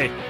Hey,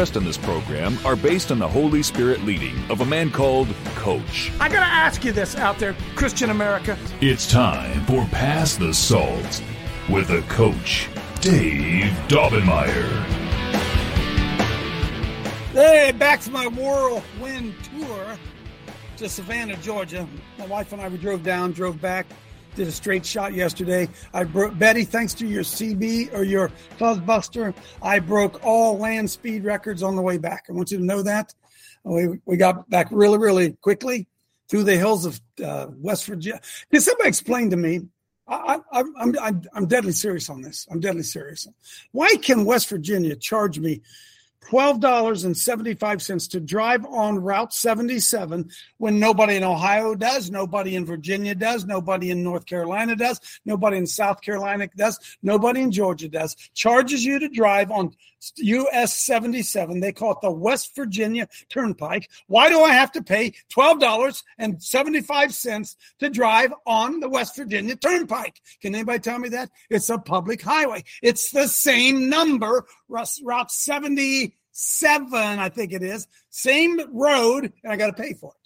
in this program are based on the Holy Spirit leading of a man called Coach. I gotta ask you this out there, Christian America. It's time for Pass the Salt with the coach, Dave Daubenmire. Hey, back to my whirlwind tour to Savannah, Georgia. My wife and I we drove down, drove back, did a straight shot yesterday. I broke Betty, thanks to your CB or your Fuzzbuster, I broke all land speed records on the way back. I want you to know that. We, we got back really, really quickly through the hills of uh, West Virginia. Can somebody explain to me? I, I, I'm, I'm, I'm deadly serious on this. I'm deadly serious. Why can West Virginia charge me $12.75 to drive on Route 77 when nobody in Ohio does, nobody in Virginia does, nobody in North Carolina does, nobody in South Carolina does, nobody in Georgia does. Charges you to drive on US 77. They call it the West Virginia Turnpike. Why do I have to pay $12.75 to drive on the West Virginia Turnpike? Can anybody tell me that? It's a public highway. It's the same number, Route 77, I think it is, same road, and I got to pay for it.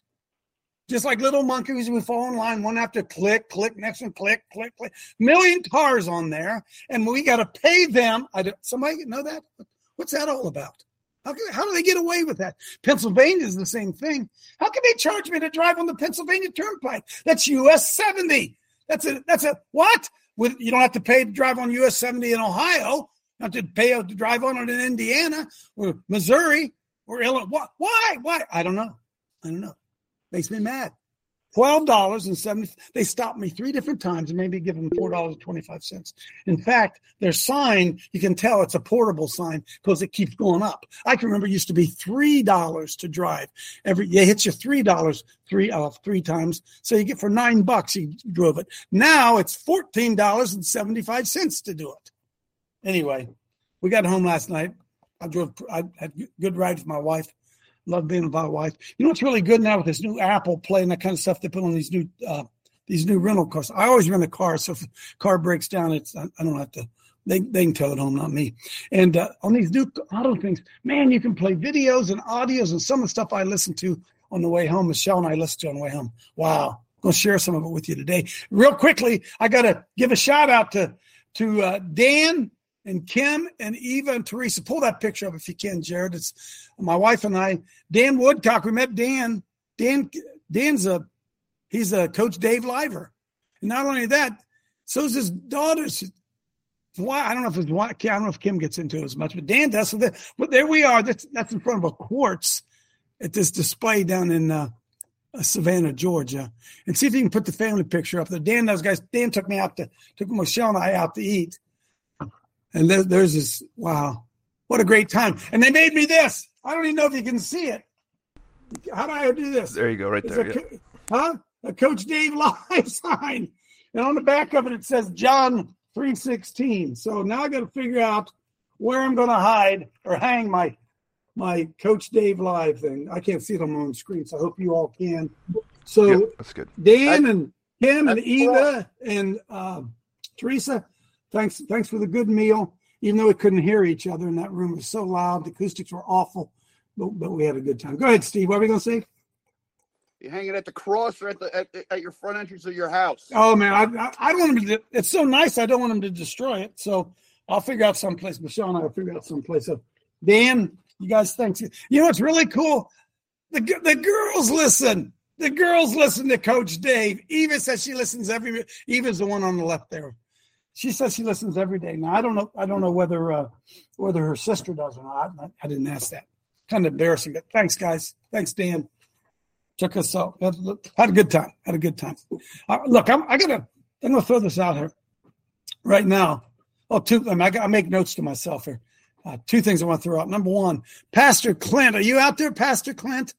Just like little monkeys, we fall in line one after click, click, next one, click, click, click. Million cars on there, and we got to pay them. I don't, somebody know that? What's that all about? How, can, how do they get away with that? Pennsylvania is the same thing. How can they charge me to drive on the Pennsylvania Turnpike? That's US 70. That's a that's a what? With you don't have to pay to drive on US 70 in Ohio. Have to pay to drive on it in Indiana or Missouri or Illinois. Why? Why? I don't know. I don't know. Makes me mad. Twelve dollars and seventy. They stopped me three different times and maybe give them four dollars and twenty-five cents. In fact, their sign you can tell it's a portable sign because it keeps going up. I can remember it used to be three dollars to drive. Every yeah, hits you three dollars three uh, three times. So you get for nine bucks you drove it. Now it's fourteen dollars and seventy-five cents to do it. Anyway, we got home last night. I drove. I had good ride with my wife love being with my wife. You know what's really good now with this new Apple Play and that kind of stuff they put on these new uh, these new rental cars. I always rent a car, so if the car breaks down, it's I, I don't have to. They, they can tell it home, not me. And uh, on these new auto things, man, you can play videos and audios and some of the stuff I listen to on the way home. Michelle and I listened to on the way home. Wow. I'm to share some of it with you today. Real quickly, I got to give a shout out to to uh, Dan and Kim and Eva and Teresa. Pull that picture up if you can, Jared. It's my wife and I. Dan Woodcock. We met Dan. Dan Dan's a he's a coach Dave Liver. And not only that, so is his daughter. Why I don't know if it's why I don't know if Kim gets into it as much, but Dan does. So that, but there we are. That's that's in front of a quartz at this display down in uh, Savannah, Georgia, and see if you can put the family picture up there. Dan, those guys. Dan took me out to took Michelle and I out to eat, and there, there's this, wow, what a great time. And they made me this. I don't even know if you can see it. How do I do this? There you go, right It's there. A, yeah. Huh? A Coach Dave live sign. And on the back of it, it says John 316. So now I got to figure out where I'm going to hide or hang my my Coach Dave live thing. I can't see it on my own screen, so I hope you all can. So Yeah, that's good. Dan and Kim and I- Eva and uh, Teresa, thanks thanks for the good meal. Even though we couldn't hear each other in that room, it was so loud. The acoustics were awful, but, but we had a good time. Go ahead, Steve. What are we going to say? You hanging at the cross or at the at, at your front entrance of your house? Oh man, I, I, I don't want them to. It's so nice. I don't want them to destroy it. So I'll figure out someplace. Michelle and I will figure out someplace. So Dan, you guys, thanks. You know what's really cool? The the girls listen. The girls listen to Coach Dave. Eva says she listens every. Eva's the one on the left there. She says she listens every day. Now I don't know. I don't know whether uh, whether her sister does or not. I, I didn't ask that. Kind of embarrassing. But thanks, guys. Thanks, Dan. Took us out. Had had a good time. Had a good time. Uh, look, I'm, I gotta. I'm gonna throw this out here right now. Oh, two. I, mean, I, I make notes to myself here. Uh, two things I want to throw out. Number one, Pastor Clint. Are you out there, Pastor Clint?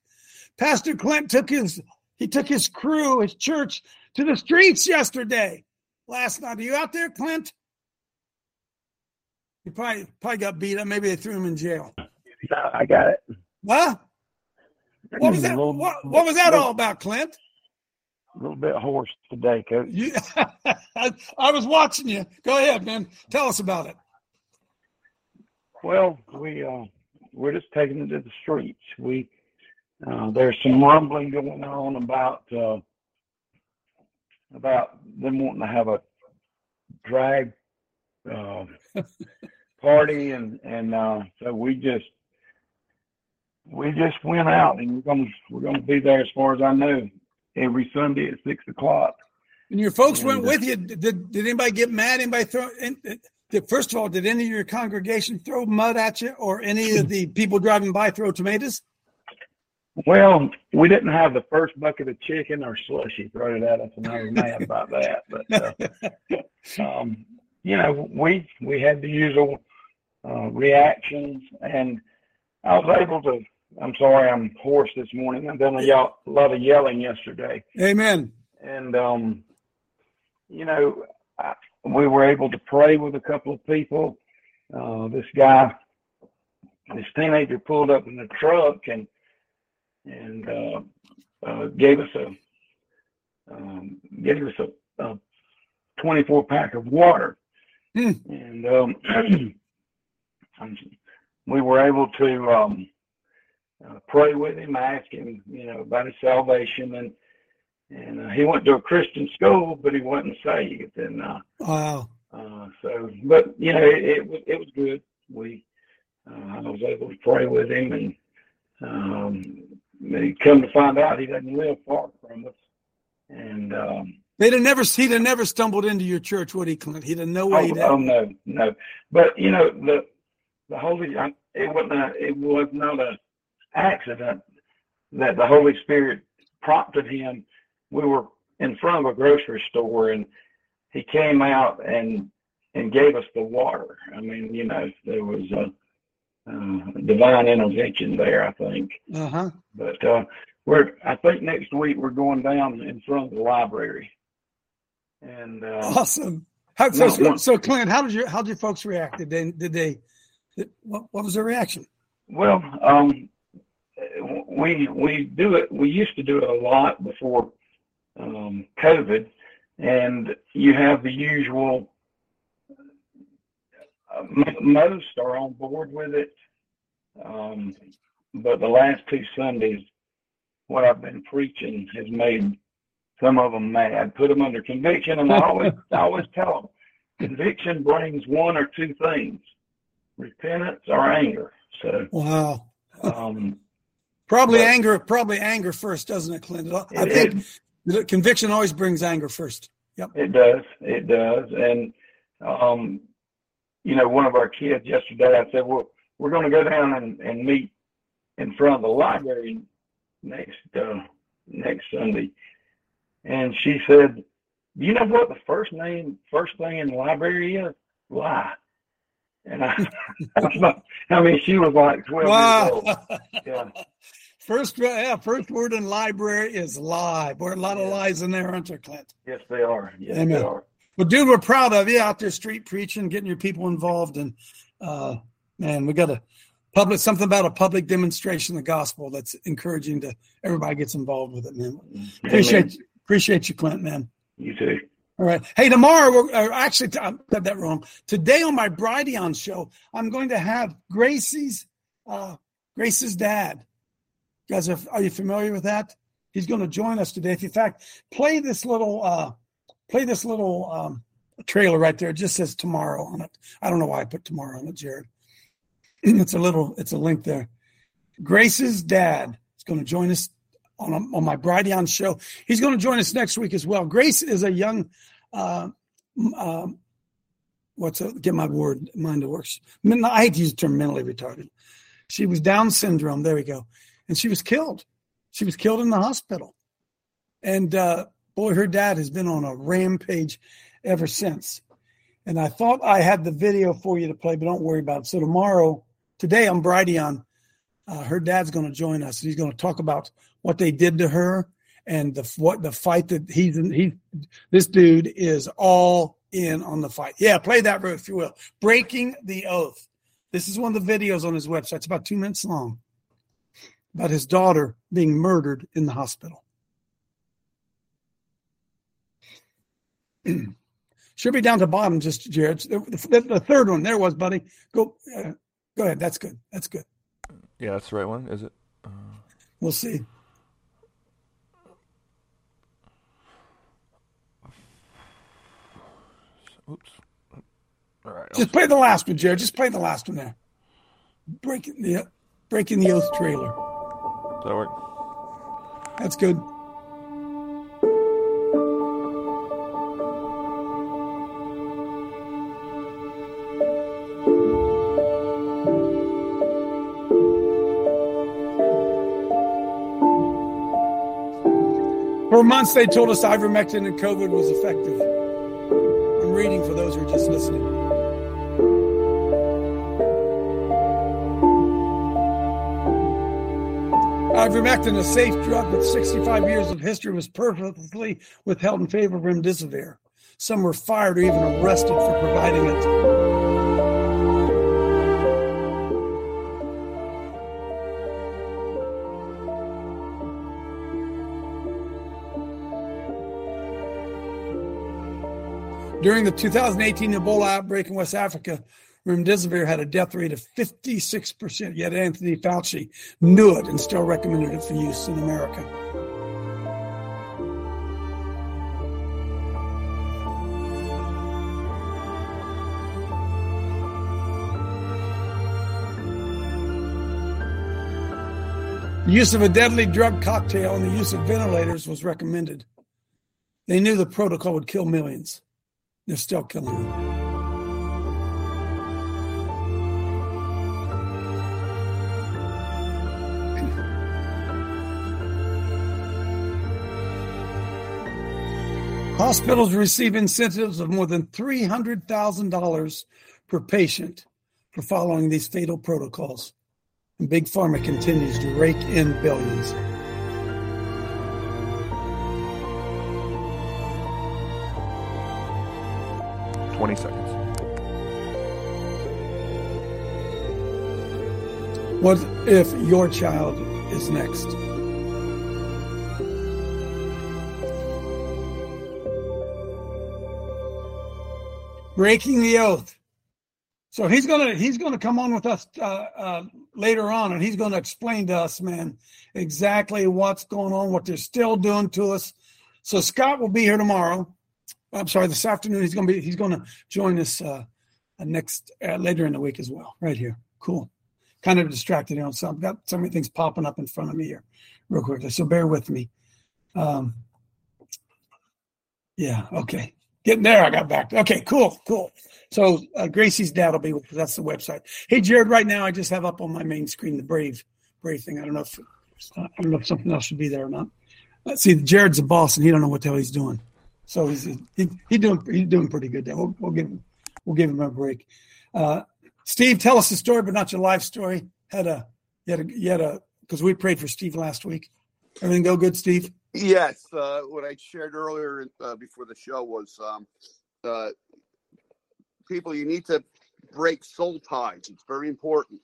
Pastor Clint took his he took his crew, his church, to the streets yesterday, last night. Are you out there, Clint? He probably probably got beat up. Maybe they threw him in jail. I got it. Huh? What was that? Little- What, what was that all about, Clint? A little bit hoarse today, Coach. You, I, I was watching you. Go ahead, man. Tell us about it. Well, we uh, we're just taking it to the streets. We uh, there's some rumbling going on about uh, about them wanting to have a drag uh, party, and and uh, so we just we just went out, and we're gonna we're gonna be there as far as I know every Sunday at six o'clock. And your folks And, went uh, with you. Did, did anybody get mad? Anybody throw? Did, first of all, did any of your congregation throw mud at you, or any of the people driving by throw tomatoes? Well, we didn't have the first bucket of chicken or slushy thrown at us, and I was mad about that. But uh, um, you know, we we had the usual uh, reactions, and I was able to. I'm sorry, I'm hoarse this morning. I've done a, yell, a lot of yelling yesterday, Amen. and um, you know, I, we were able to pray with a couple of people. Uh, this guy, this teenager, pulled up in the truck and and uh, uh, gave us a um, gave us a, a 24 pack of water, Hmm. and um, we were able to um, uh, pray with him, ask him, you know, about his salvation, and and uh, he went to a Christian school, but he wasn't saved, and uh, Wow. uh, so, but you know, it, it was it was good. We uh, I was able to pray with him, and um, he come to find out he doesn't live far from us, and um, They'd have never. He'd have never stumbled into your church, would he, Clint? He'd have no way. oh, oh no, no. But you know, the the Holy it wasn't a, it was not a accident that the Holy Spirit prompted him. We were in front of a grocery store, and he came out and and gave us the water. I mean, you know, there was a uh, divine intervention there, I think. Uh huh. But uh, we're I think next week we're going down in front of the library, and uh, Awesome. How, so, No, so, Clint, how did your how did your folks react? Did they? Did they? Did, what, what was their reaction? Well, um, we we do it. We used to do it a lot before um, COVID, and you have the usual. Uh, m- most are on board with it, um, but the last two Sundays, what I've been preaching has made some of them mad. Put them under conviction, and I always I always tell them, conviction brings one or two things: repentance or anger. So. Wow. Um, Probably But- anger. Probably anger first, doesn't it, Clint? I it, think it, conviction always brings anger first. Yep. it does. It does. And, um, you know, one of our kids yesterday, I said, well, we're going to go down and, and meet in front of the library next, uh, next Sunday. And she said, do you know what the first name, first thing in the library is? Lie. And I, I, was like- I mean, she was like 12 years Wow. old. Yeah. First, yeah, first word in library is lie. Boy, a lot of lies in there, aren't there, Clint? Yes, they are. Yes, Amen. they are. Well, dude, we're proud of you out there street preaching, getting your people involved, and uh, man, we got a public something about a public demonstration of the gospel that's encouraging to everybody gets involved with it, man. Appreciate Amen. appreciate you, Clint, man. You too. All right. Hey, tomorrow, we're, or actually, I said that wrong. Today on my Brighteon show, I'm going to have Gracie's, uh, Grace's dad. You guys, are, are you familiar with that? He's going to join us today. If In fact, play this little, uh, play this little um, trailer right there. It just says tomorrow on it. I don't know why I put tomorrow on it, Jared. it's a little, it's a link there. Grace's dad is going to join us on, on my Brighteon show. He's going to join us next week as well. Grace is a young, uh, um, what's a, get my word mind to works. I hate to use the term mentally retarded. She was Down syndrome. There we go, and she was killed. She was killed in the hospital, and uh, boy, her dad has been on a rampage ever since. And I thought I had the video for you to play, but don't worry about it. So tomorrow, today on Brighteon, uh, her dad's going to join us. He's going to talk about what they did to her and the what the fight that he's in. He this dude is all in on the fight. Yeah, play that, Ruth, if you will. Breaking the oath. This is one of the videos on his website. It's about two minutes long about his daughter being murdered in the hospital. Should be down to bottom, just Jared. The, the, the third one there was, buddy. Go, uh, go ahead. That's good. That's good. Yeah, that's the right one. Is it? Uh... We'll see. Oops. All right. Just play the last one, Jared. Just play the last one there. Breaking the breaking the oath trailer. Does that work? That's good. For months, they told us ivermectin and COVID was effective. I'm reading for those who are just listening. Ivermectin, a safe drug with 65 years of history, was purposely withheld in favor of remdesivir. Some were fired or even arrested for providing it. During the 2018 Ebola outbreak in West Africa, remdesivir had a death rate of 56%, yet Anthony Fauci knew it and still recommended it for use in America. The use of a deadly drug cocktail and the use of ventilators was recommended. They knew the protocol would kill millions. They're still killing them. Hospitals receive incentives of more than $300,000 per patient for following these fatal protocols. And Big Pharma continues to rake in billions. Twenty seconds. What if your child is next? Breaking the oath. So he's gonna he's gonna come on with us uh, uh, later on, and he's gonna explain to us, man, exactly what's going on, what they're still doing to us. So Scott will be here tomorrow. I'm sorry, this afternoon he's gonna be he's gonna join us uh, next uh, later in the week as well, right here. Cool. Kind of distracted here, so I've got so many things popping up in front of me here, real quickly. So bear with me. Um, yeah. Okay. Getting there. I got back. Okay. Cool. Cool. So uh, Gracie's dad will be with. That's the website. Hey, Jared. Right now, I just have up on my main screen the Brave Brave thing. I don't know if I don't know if something else should be there or not. Let's see. Jared's a boss, and he don't know what the hell he's doing. So he's he, he doing he's doing pretty good there. We'll, we'll give him we'll give him a break. Uh, Steve, tell us the story, but not your life story. Had a you had a you had a because we prayed for Steve last week. Everything go good, Steve? Yes, uh, what I shared earlier uh, before the show was um, uh, people, you need to break soul ties. It's very important.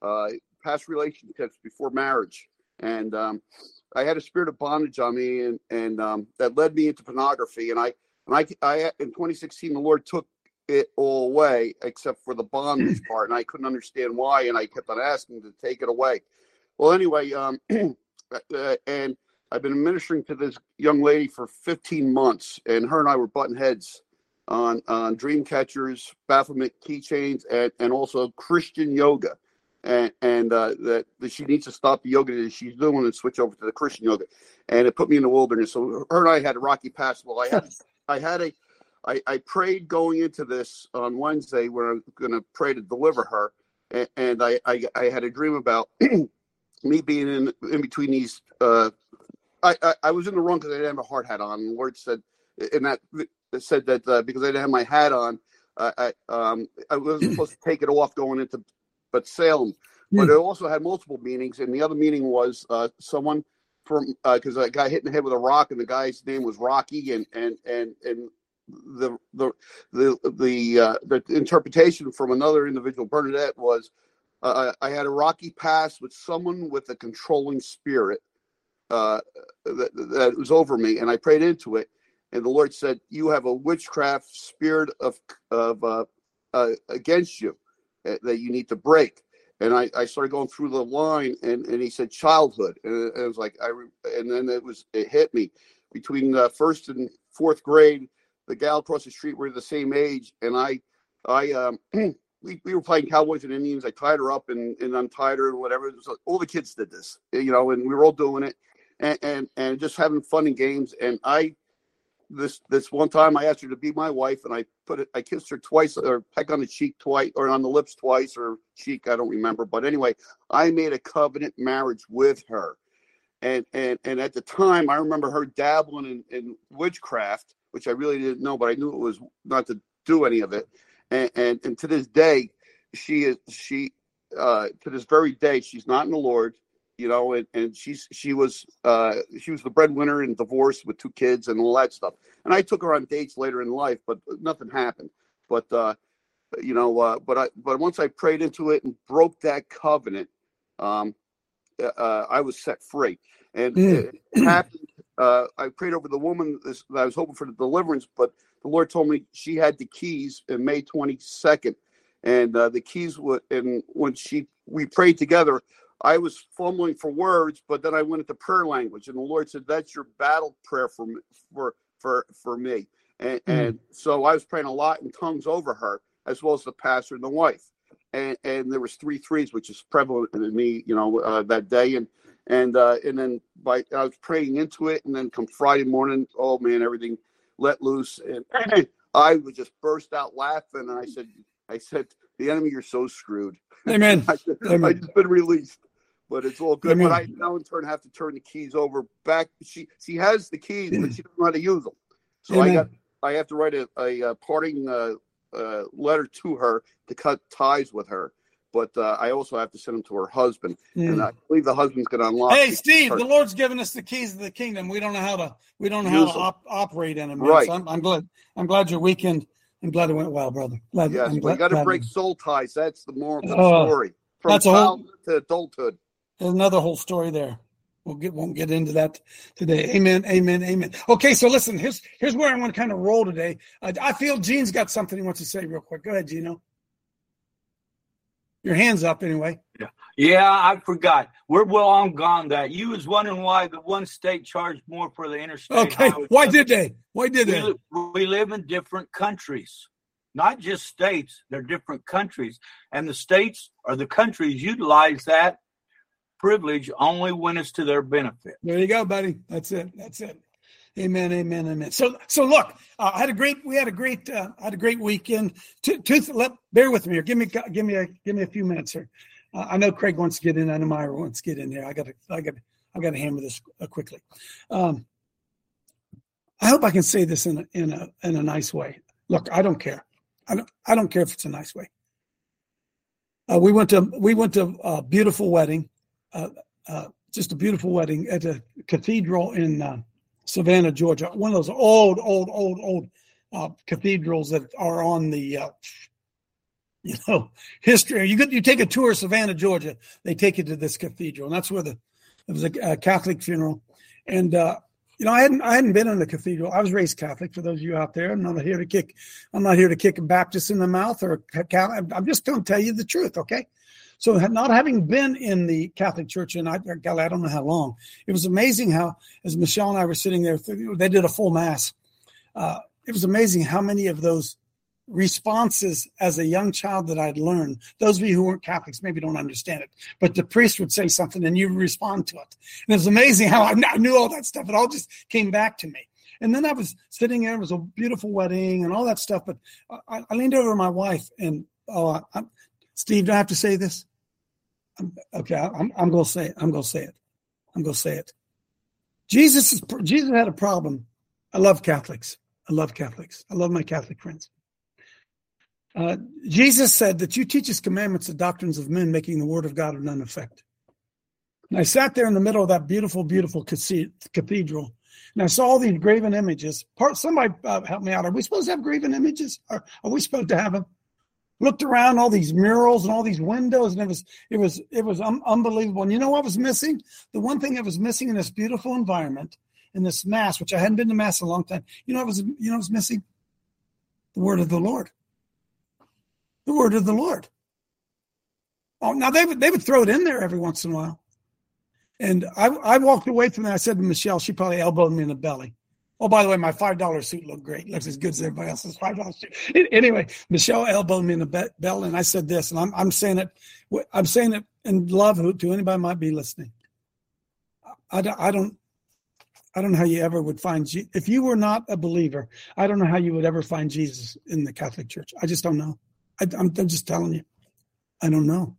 Uh, past relationships before marriage. And um, I had a spirit of bondage on me, and, and um, that led me into pornography. And I, and I, I, in 2016, the Lord took it all away except for the bondage part. And I couldn't understand why. And I kept on asking to take it away. Well, anyway, um, uh, and I've been ministering to this young lady for 15 months, and her and I were button heads on on dream catchers, Baphomet keychains, and and also Christian yoga, and and uh, that, that she needs to stop the yoga that she's doing and switch over to the Christian yoga, and it put me in the wilderness. So her and I had a rocky pass. Well, I had I had a I, I prayed going into this on Wednesday where I'm going to pray to deliver her, and, and I, I I had a dream about me being in in between these uh, I, I, I was in the wrong because I didn't have a hard hat on. And the Lord said, and that said that uh, because I didn't have my hat on, I, I um I wasn't supposed to take it off going into, but Salem. But it also had multiple meanings, and the other meaning was uh, someone from because a guy hit in the head with a rock, and the guy's name was Rocky, and and and and the the the the, uh, the interpretation from another individual, Bernadette, was uh, I had a rocky past with someone with a controlling spirit uh, that, that was over me, and I prayed into it, and the Lord said, "You have a witchcraft spirit of of uh, uh, against you uh, that you need to break." And I, I started going through the line, and, and he said childhood, and it, it was like I, and then it was it hit me between uh, first and fourth grade. The gal across the street were the same age, and I, I, um, we, we were playing Cowboys and Indians. I tied her up and, and untied her and whatever. It was like, all the kids did this, you know, and we were all doing it, and and, and just having fun and games. And I, this this one time, I asked her to be my wife, and I put it, I kissed her twice, or peck on the cheek twice, or on the lips twice, or cheek, I don't remember. But anyway, I made a covenant marriage with her, and and and at the time, I remember her dabbling in, in witchcraft, which I really didn't know, but I knew it was not to do any of it. And and, and to this day, she is she uh, to this very day, she's not in the Lord you know, and, and she's she was uh she was the breadwinner and divorced with two kids and all that stuff. And I took her on dates later in life, but nothing happened. But uh you know, uh but I but once I prayed into it and broke that covenant, um uh, I was set free. And it happened uh I prayed over the woman this, I was hoping for the deliverance, but the Lord told me she had the keys in May 22nd. And uh, the keys were and when she we prayed together, I was fumbling for words, but then I went into prayer language, and the Lord said, "That's your battle prayer for me, for for for me." And, Hmm. and so I was praying a lot in tongues over her, as well as the pastor and the wife. And and there was three threes, which is prevalent in me, you know, uh, that day. And and uh, and then by I was praying into it, and then come Friday morning, oh man, everything let loose, and I would just burst out laughing, and I said, I said, the enemy, you're so screwed. Amen. I, Amen. I just been released, but it's all good. Amen. But I now in turn have to turn the keys over back. She she has the keys, but she doesn't know how to use them. So I got I have to write a, a, uh parting uh, uh, letter to her to cut ties with her. But uh, I also have to send them to her husband, and I believe the husband's going to unlock. Hey. Steve, Her- the Lord's given us the keys of the kingdom. We don't know how to. We don't know how to op- operate in them. Right. So I'm, I'm glad. I'm glad your weekend. I'm glad it went well, brother. Glad, Yes, I'm we glad, got to break soul ties. That's the moral of the Oh, story. From that's a whole- childhood to adulthood. There's another whole story there. We'll get won't get into that today. Amen. Amen. Amen. Okay, so listen. Here's here's where I want to kind of roll today. I, I feel Gene's got something he wants to say real quick. Go ahead, Gino. Your hands up anyway. Yeah, yeah I forgot. We're well on gone that. You was wondering why the one state charged more for the interstate. Okay. Why did they? Why did they? li- we live in different countries, not just states. They're different countries, and the states or the countries utilize that privilege only when it's to their benefit. There you go, buddy. That's it. That's it. Amen. Amen. Amen. So, so look, uh, I had a great, we had a great, uh, I had a great weekend. Two, two, let, bear with me here. Give me, give me a, give me a few minutes here. Uh, I know Craig wants to get in. I know Myra wants to get in there. I got to, I got, I got to hammer this uh, quickly. Um, I hope I can say this in a, in a, in a nice way. Look, I don't care. I don't, I don't care if it's a nice way. Uh, we went to, we went to a beautiful wedding. Uh, uh, just a beautiful wedding at a cathedral in uh, Savannah, Georgia. One of those old, old, old, old cathedrals that are on the, you know, history. You get you take a tour of Savannah, Georgia. They take you to this cathedral, and that's where the it was a, a Catholic funeral. And you know, I hadn't I hadn't been in the cathedral. I was raised Catholic. For those of you out there, I'm not here to kick. I'm not here to kick a Baptist in the mouth or a Catholic. I'm just going to tell you the truth, okay? So, not having been in the Catholic Church, and I, golly, I don't know how long, it was amazing how, as Michelle and I were sitting there, they did a full mass. Uh, it was amazing how many of those responses as a young child that I'd learned, those of you who weren't Catholics maybe don't understand it, but the priest would say something and you respond to it. And it was amazing how I, knew all that stuff. It all just came back to me. And then I was sitting there, it was a beautiful wedding and all that stuff. But I, I leaned over my wife and, oh, I, Steve, do I have to say this? Okay, I'm, I'm going to say it. I'm going to say it. I'm going to say it. Jesus, is, Jesus had a problem. I love Catholics. I love Catholics. I love my Catholic friends. Uh, Jesus said that you teach his commandments the doctrines of men, making the word of God of none effect. And I sat there in the middle of that beautiful, beautiful cathedral, and I saw all these graven images. Part somebody uh, help me out. Are we supposed to have graven images? Are, are we supposed to have them? Looked around all these murals and all these windows, and it was it was it was un- unbelievable. And you know what was missing? The one thing that was missing in this beautiful environment, in this mass, which I hadn't been to mass in a long time. You know what was you know was missing? The word of the Lord the word of the Lord. Oh, now they would they would throw it in there every once in a while. And I, I walked away from that. I said to Michelle, she probably elbowed me in the belly. Oh, by the way, my five dollar suit looked great. Looks as good as everybody else's five dollar suit. Anyway, Michelle elbowed me in the be- belly, and I said this, and I'm I'm saying it, I'm saying it in love to anybody might be listening. I, don't, I don't I don't know how you ever would find if you were not a believer. I don't know how you would ever find Jesus in the Catholic Church. I just don't know. I, am just telling you. I don't know.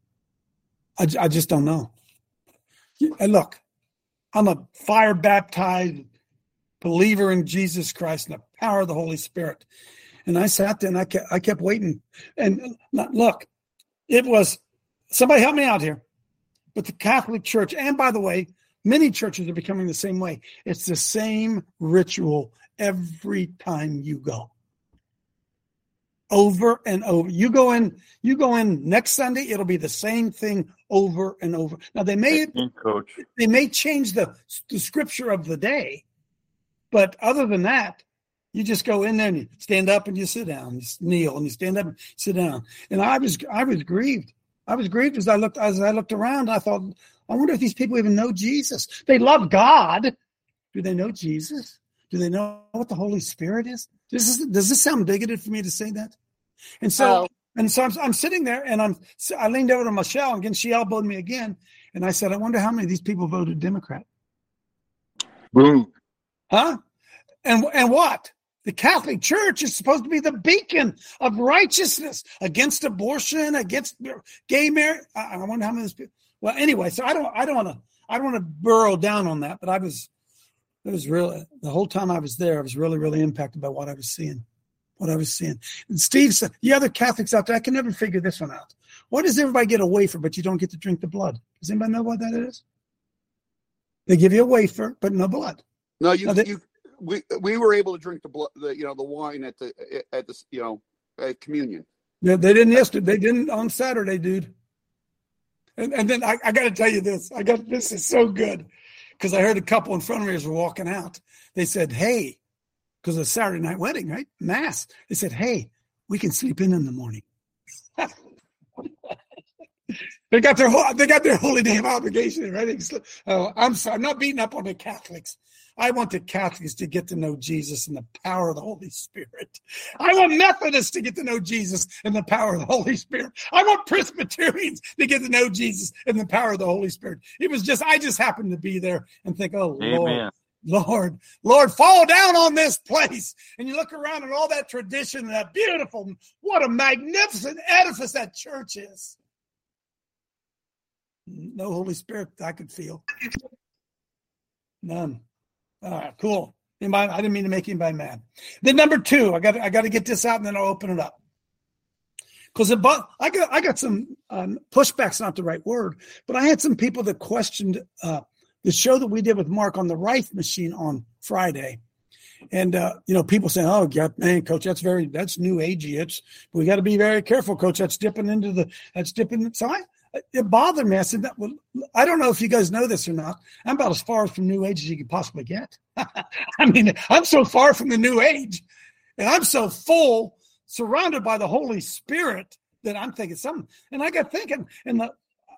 I, I just don't know. And look, I'm a fire baptized believer in Jesus Christ and the power of the Holy Spirit. And I sat there and I kept, I kept waiting. And look, it was somebody help me out here. But the Catholic Church, and by the way, many churches are becoming the same way. It's the same ritual every time you go over and over. You go in, you go in next Sunday, it'll be the same thing over and over. Now they may coach. They may change the, the scripture of the day, but other than that, you just go in there and you stand up and you sit down, you kneel and you stand up and sit down. And I was I was grieved. I was grieved as I looked as I looked around. I thought, I wonder if these people even know Jesus. They love God. Do they know Jesus? Do they know what the Holy Spirit is? Does this, does this sound bigoted for me to say that? And so, oh. and so I'm, I'm sitting there and I'm, I leaned over to Michelle and again, she elbowed me again. And I said, I wonder how many of these people voted Democrat. Boom. Huh? And, and what? The Catholic Church is supposed to be the beacon of righteousness against abortion, against gay marriage. I, I wonder how many people. Well, anyway, so I don't, I don't want to, I don't want to burrow down on that, but I was, it was really the whole time I was there. I was really, really impacted by what I was seeing what I was seeing. And Steve said, the other Catholics out there, I can never figure this one out. Why does everybody get a wafer, but you don't get to drink the blood? Does anybody know what that is? They give you a wafer, but no blood. No, you, they, you we we were able to drink the blood, the you know the wine at the at the you know at communion. Yeah, they didn't yesterday. They didn't on Saturday, dude. And, and then I, I got to tell you this. I got this is so good because I heard a couple in front of me as we're walking out. They said, "Hey, because it's Saturday night wedding, right? Mass. They said, "Hey, we can sleep in in the morning." they got their they got their holy of obligation, right? Oh, I'm sorry, I'm not beating up on the Catholics. I want the Catholics to get to know Jesus and the power of the Holy Spirit. I want Methodists to get to know Jesus and the power of the Holy Spirit. I want Presbyterians to get to know Jesus and the power of the Holy Spirit. It was just, I just happened to be there and think, oh, Amen. Lord, Lord, Lord, fall down on this place. And you look around at all that tradition and that beautiful, what a magnificent edifice that church is. No Holy Spirit I could feel. None. All right, cool. Anybody, I didn't mean to make anybody mad. Then number two, I got I got to get this out and then I'll open it up. Because I got I got some um, pushbacks, not the right word, but I had some people that questioned uh, the show that we did with Mark on the Rife machine on Friday. And uh, you know, people saying, "Oh, yeah, man, coach, that's very that's new agey. It's we got to be very careful, coach. That's dipping into the that's dipping." So I, it bothered me. I said, that, well, "I don't know if you guys know this or not. I'm about as far from new age as you could possibly get. I mean, I'm so far from the new age, and I'm so full, surrounded by the Holy Spirit that I'm thinking something. And I got thinking, and the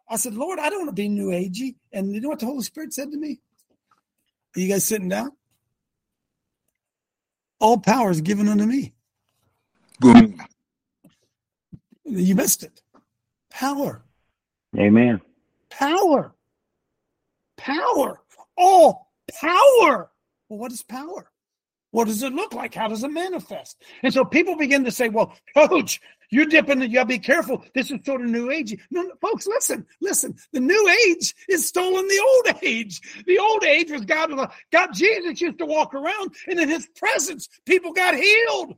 I said, Lord, I don't want to be new agey. And you know what the Holy Spirit said to me? Are you guys sitting down? All power is given unto me. Boom. You missed it. Power. Amen. Power. Power. All power. Well, what is power? What does it look like? How does it manifest? And so people begin to say, well, coach, you're dipping, you gotta be careful. This is sort of new age. No, folks, listen, listen. The new age is stolen the old age. The old age was God, uh, God, Jesus used to walk around, and in his presence, people got healed.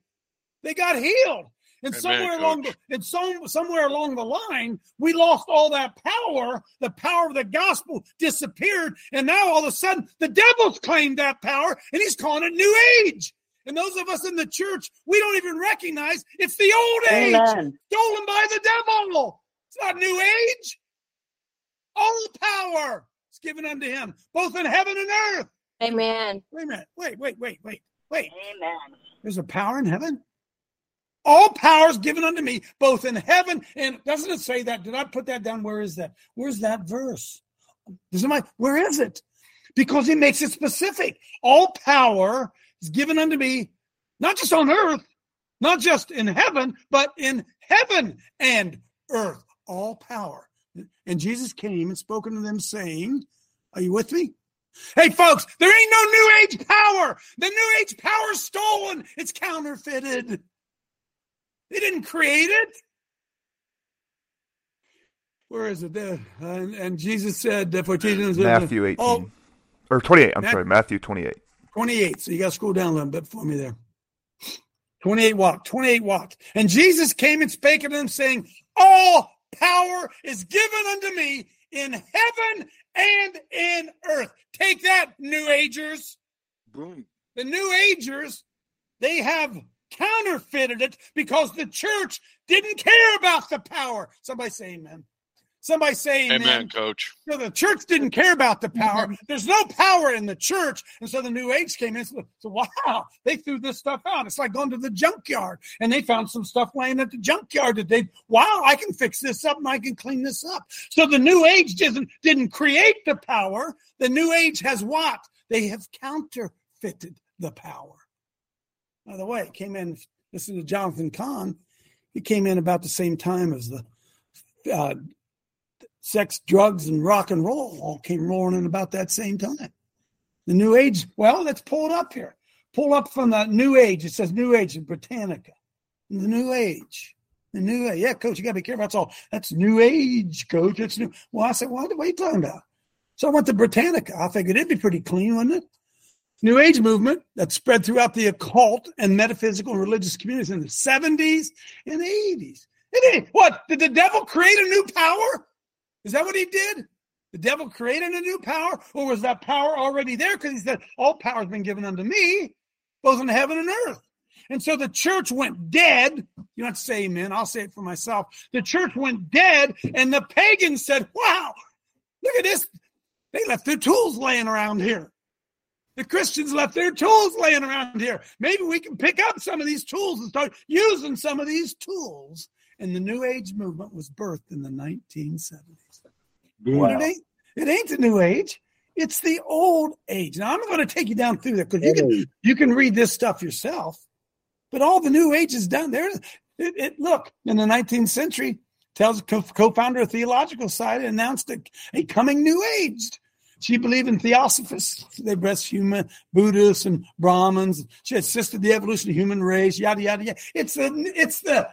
They got healed. And Amen, somewhere along the and some, somewhere along the line, we lost all that power. The power of the gospel disappeared, and now all of a sudden, the devil's claimed that power, and he's calling it New Age. And those of us in the church, we don't even recognize it's the old age stolen by the devil. It's not New Age. All power is given unto him, both in heaven and earth. Amen. Wait a minute. Wait, wait, wait, wait, wait. Amen. There's a power in heaven. All power is given unto me, both in heaven and doesn't it say that? Did I put that down? Where is that? Where's that verse? Does it, where is it? Because he makes it specific. All power is given unto me, not just on earth, not just in heaven, but in heaven and earth. All power. And Jesus came and spoke unto them, saying, Are you with me? Hey, folks, there ain't no New Age power. The New Age power is stolen, it's counterfeited. They didn't create it. Where is it? There. And, and Jesus said, uh, for teaching them- Matthew 18. Oh, or 28. I'm Matt- sorry, Matthew 28. 28. So you got to scroll down a little bit for me there. 28 what? 28 what? And Jesus came and spake unto them, saying, All power is given unto me in heaven and in earth. Take that, New Agers. Boom. The New Agers, they have counterfeited it because the church didn't care about the power. Somebody say amen. Somebody say amen. Amen, Coach. So the church didn't care about the power. There's no power in the church. And so the New Age came in and so, wow, they threw this stuff out. It's like going to the junkyard and they found some stuff laying at the junkyard that they, wow, I can fix this up and I can clean this up. So the New Age didn't, didn't create the power. The New Age has what? They have counterfeited the power. By the way, came in, listen to Jonathan Cahn. He came in about the same time as the uh, sex, drugs, and rock and roll all came rolling in about that same time. The New Age, well, let's pull it up here. Pull up from the New Age. It says New Age in Britannica. The New Age. The New Age. Yeah, coach, you got to be careful. That's all. That's New Age, coach. That's new. Well, I said, what, what are you talking about? So I went to Britannica. I figured it'd be pretty clean, wouldn't it? New Age movement that spread throughout the occult and metaphysical and religious communities in the 70s and 80s. It what? Did the devil create a new power? Is that what he did? The devil created a new power, or was that power already there? Because he said, All power has been given unto me, both in heaven and earth. And so the church went dead. You don't say amen. I'll say it for myself. The church went dead, and the pagans said, Wow, look at this. They left their tools laying around here. The Christians left their tools laying around here. Maybe we can pick up some of these tools and start using some of these tools. And the New Age movement was birthed in the 1970s. But it ain't it ain't the new age. It's the old age. Now I'm going to take you down through that because you can you can read this stuff yourself. But all the new age is done there. It, it, look in the 19th century tells co- co-founder of Theosophical Society announced a, a coming new age. She believed in theosophists. They breast human Buddhists and Brahmins. She insisted the evolution of human race. Yada yada yada. It's the it's the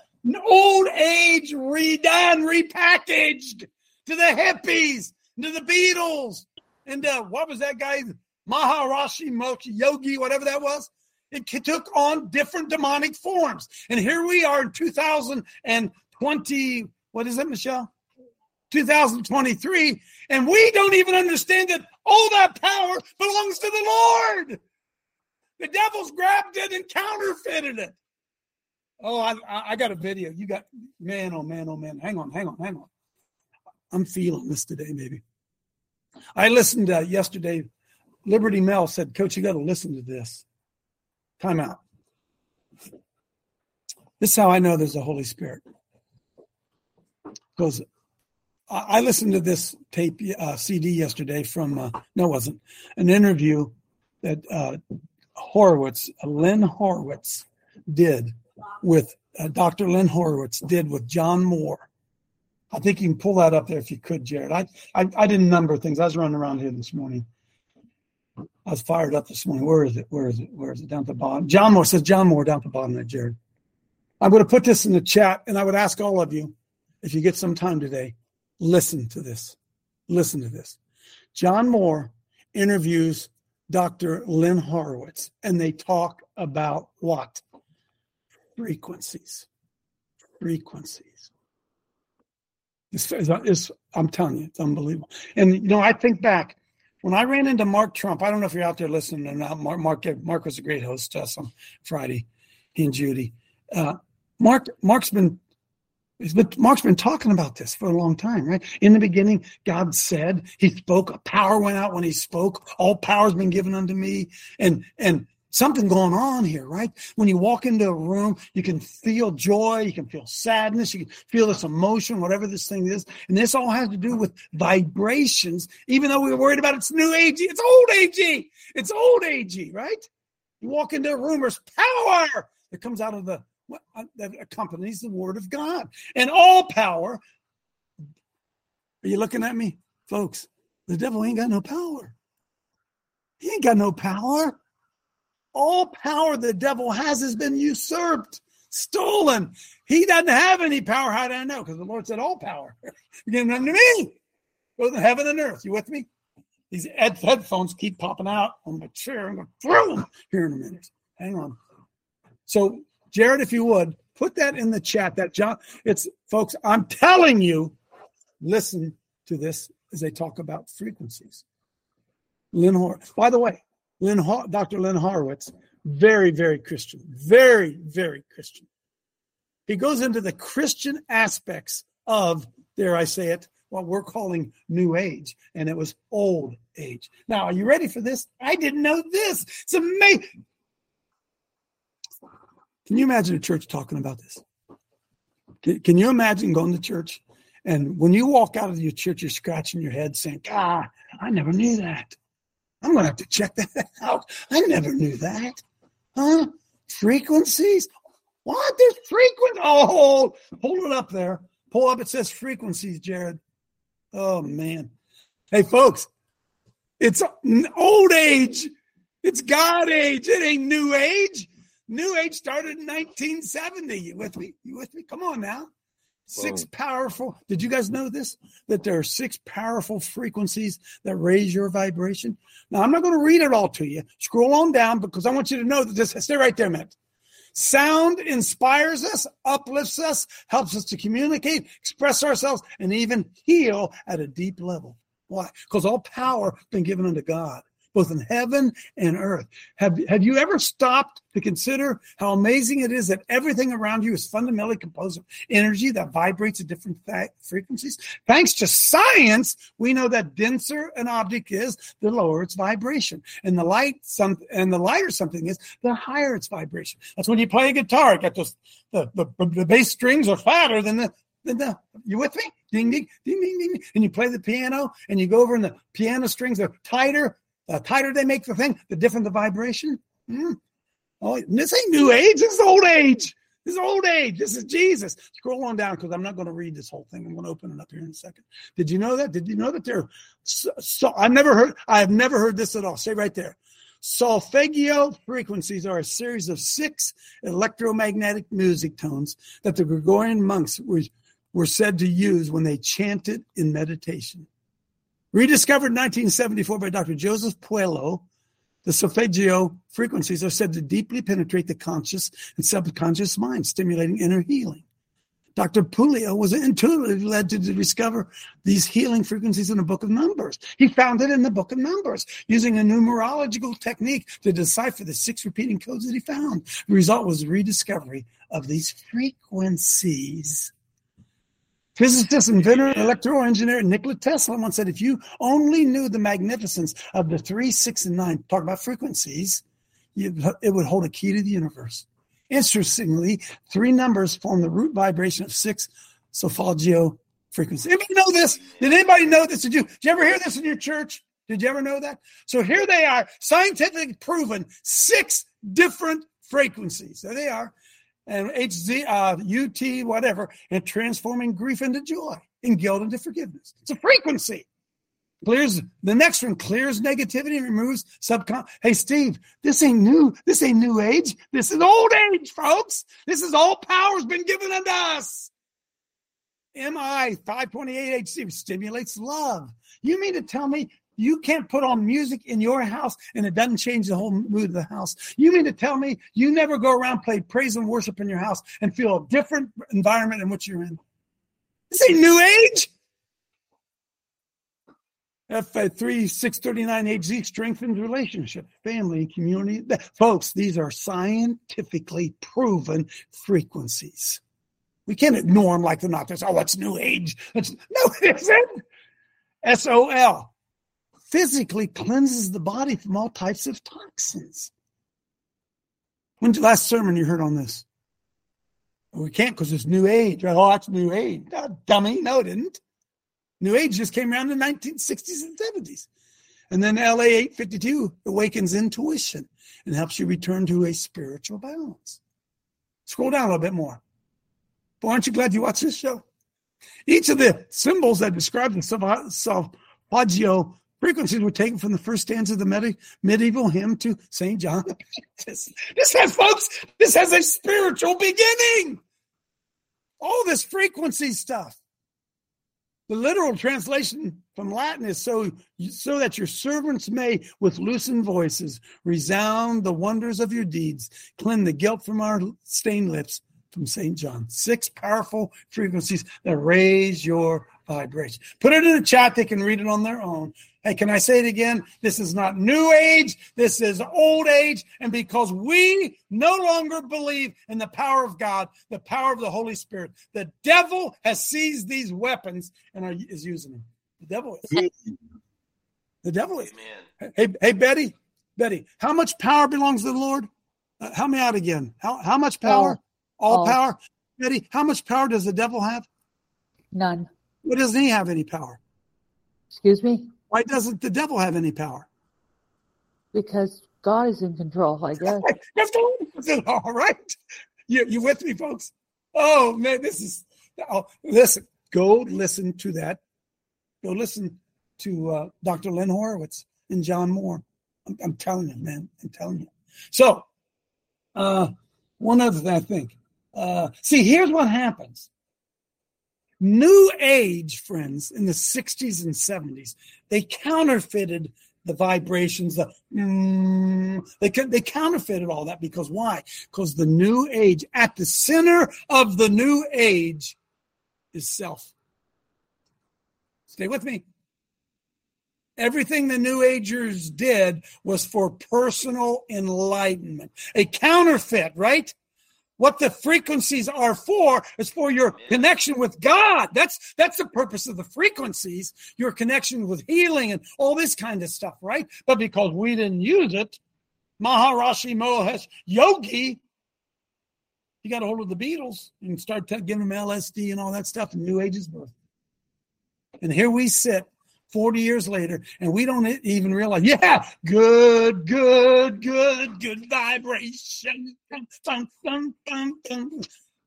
old age redone, repackaged to the hippies, to the Beatles, and uh, what was that guy, Maharishi Mochi Yogi, whatever that was. It took on different demonic forms, and here we are in 2020. What is it, Michelle? 2023, and we don't even understand that all that power belongs to the Lord. The devil's grabbed it and counterfeited it. Oh, I, I got a video. You got man, oh man, oh man. Hang on, hang on, hang on. I'm feeling this today, maybe. I listened uh, yesterday. Liberty Mel said, Coach, you got to listen to this. Time out. This is how I know there's a Holy Spirit. Because I, listened to this tape uh, CD yesterday from, uh, no, it wasn't, an interview that uh, Horowitz, Len Horowitz, did with uh, Dr. Len Horowitz did with John Moore. I think you can pull that up there if you could, Jared. I, I I didn't number things. I was running around here this morning. I was fired up this morning. Where is it? Where is it? Where is it? Down at the bottom. John Moore says John Moore down at the bottom there, Jared. I'm going to put this in the chat, and I would ask all of you, if you get some time today, listen to this. Listen to this. John Moore interviews Dr. Len Horowitz, and they talk about what? Frequencies. frequencies. It's, it's, I'm telling you, it's unbelievable. And you know, I think back when I ran into Mark Trump. I don't know if you're out there listening or not. Mark, Mark, Mark was a great host to us on Friday. He and Judy. Uh, Mark, Mark's been been, Mark's been talking about this for a long time, right? In the beginning, God said, He spoke, a power went out when He spoke. All power's been given unto me. And and something going on here, right? When you walk into a room, you can feel joy, you can feel sadness, you can feel this emotion, whatever this thing is. And this all has to do with vibrations, even though we are worried about it's new agey, it's old agey, it's old agey, right? You walk into a room, there's power that comes out of the Uh, that accompanies the word of God. And all power. Are you looking at me? Folks, the devil ain't got no power. He ain't got no power. All power the devil has has been usurped, stolen. He doesn't have any power. How do I know? Because the Lord said, All power. You're getting unto me. Both in heaven and earth. You with me? These headphones keep popping out on my chair. I'm going to throw them here in a minute. Hang on. So, Jared, if you would, put that in the chat. That John, it's folks, I'm telling you, listen to this as they talk about frequencies. Len Hor- by the way, Len, Dr. Len Horowitz, very, very Christian, very, very Christian. He goes into the Christian aspects of, dare I say it, what we're calling New Age, and it was Old Age. Now, are you ready for this? I didn't know this. It's amazing. Can you imagine a church talking about this? Can, you imagine going to church and when you walk out of your church, you're scratching your head saying, God, I never knew that. I'm going to have to check that out. I never knew that. Huh? Frequencies? What? There's frequency. Oh, hold it up there. Pull up. It says frequencies, Jared. Oh, man. Hey, folks, it's old age. It's God age. It ain't new age. New age started in 1970. You with me? You with me? Come on now. Six Whoa. powerful. Did you guys know this? That there are six powerful frequencies that raise your vibration. Now, I'm not going to read it all to you. Scroll on down because I want you to know that this, stay right there a minute. Sound inspires us, uplifts us, helps us to communicate, express ourselves, and even heal at a deep level. Why? Because all power has been given unto God both in heaven and earth. Have, have you ever stopped to consider how amazing it is that everything around you is fundamentally composed of energy that vibrates at different th- frequencies? Thanks to science, we know that denser an object is, the lower its vibration. And the light, some, and the lighter something is, the higher its vibration. That's when you play a guitar, get those, the, the, the bass strings are fatter than the, than the, you with me? Ding, ding, ding, ding, ding. And you play the piano and you go over and the piano strings are tighter the tighter they make the thing, the different the vibration. Mm. Oh, this ain't new age. This is old age. This is old age. This is Jesus. Scroll on down because I'm not going to read this whole thing. I'm going to open it up here in a second. Did you know that? Did you know that there? So, so I've never heard. I have never heard this at all. Say right there. Solfeggio frequencies are a series of six electromagnetic music tones that the Gregorian monks were, were said to use when they chanted in meditation. Rediscovered in 1974 by Dr. Joseph Puleo, the solfeggio frequencies are said to deeply penetrate the conscious and subconscious mind, stimulating inner healing. Dr. Puleo was intuitively led to discover these healing frequencies in the book of Numbers. He found it in the book of Numbers using a numerological technique to decipher the six repeating codes that he found. The result was the rediscovery of these frequencies. Physicist, inventor, electrical engineer Nikola Tesla once said, if you only knew the magnificence of the three, six, and nine, talk about frequencies, it would hold a key to the universe. Interestingly, three numbers form the root vibration of six solfeggio frequencies. Anybody know this? Did anybody know this? Did you, did you ever hear this in your church? Did you ever know that? So here they are, scientifically proven six different frequencies. There they are and HZ, uh, UT, whatever, and transforming grief into joy and guilt into forgiveness. It's a frequency. Clears the next one clears negativity and removes subcon. Hey, Steve, this ain't new. This ain't new age. This is old age, folks. This is all power's been given unto us. MI 528HC stimulates love. You mean to tell me you can't put on music in your house and it doesn't change the whole mood of the house. You mean to tell me you never go around play praise and worship in your house and feel a different environment in which you're in? This ain't new age. F3 639 HZ strengthens relationships, family, and community. Folks, these are scientifically proven frequencies. We can't ignore them like they're not. This, oh, it's new age. It's, no, it isn't. SOL physically cleanses the body from all types of toxins. When's the last sermon you heard on this? We can't because it's new age. Oh, that's new age. Oh, dummy. No, it didn't. New age just came around in the 1960s and 70s. And then LA 852 awakens intuition and helps you return to a spiritual balance. Scroll down a little bit more. Boy, aren't you glad you watched this show? Each of the symbols that describe the solfeggio frequencies were taken from the first stanza of the medi- medieval hymn to St. John. this, has, folks, this has a spiritual beginning. All this frequency stuff. The literal translation from Latin is so so that your servants may, with loosened voices, resound the wonders of your deeds, cleanse the guilt from our stained lips, from St. John. Six powerful frequencies that raise your vibration. Put it in the chat. They can read it on their own. Hey, can I say it again? This is not new age. This is old age. And because we no longer believe in the power of God, the power of the Holy Spirit, the devil has seized these weapons and are, is using them. The devil is. The devil is. Hey, hey, Betty, Betty, how much power belongs to the Lord? Uh, help me out again. How, how much power? All, All power. Betty, how much power does the devil have? None. Why doesn't he have any power? Excuse me? Why doesn't the devil have any power? Because God is in control, I guess. All right. You, you with me, folks? Oh, man, this is, oh, listen, go listen to that. Go listen to uh, Dr. Len Horowitz and John Moore. I'm, I'm telling you, man. I'm telling you. So, uh, one other thing I think. Uh, see, here's what happens. New Age, friends, in the 60s and 70s, they counterfeited the vibrations, the mm, they they counterfeited all that because why? Because the New Age, at the center of the New Age, is self. Stay with me. Everything the New Agers did was for personal enlightenment. A counterfeit, right? What the frequencies are for is for your connection with God. That's that's the purpose of the frequencies, your connection with healing and all this kind of stuff, right? But because we didn't use it, Maharishi Mahesh Yogi, he got a hold of the Beatles and started giving them LSD and all that stuff, and New Age's birth. And here we sit 40 years later, and we don't even realize, yeah, good, good, good, good vibration. Dun, dun, dun,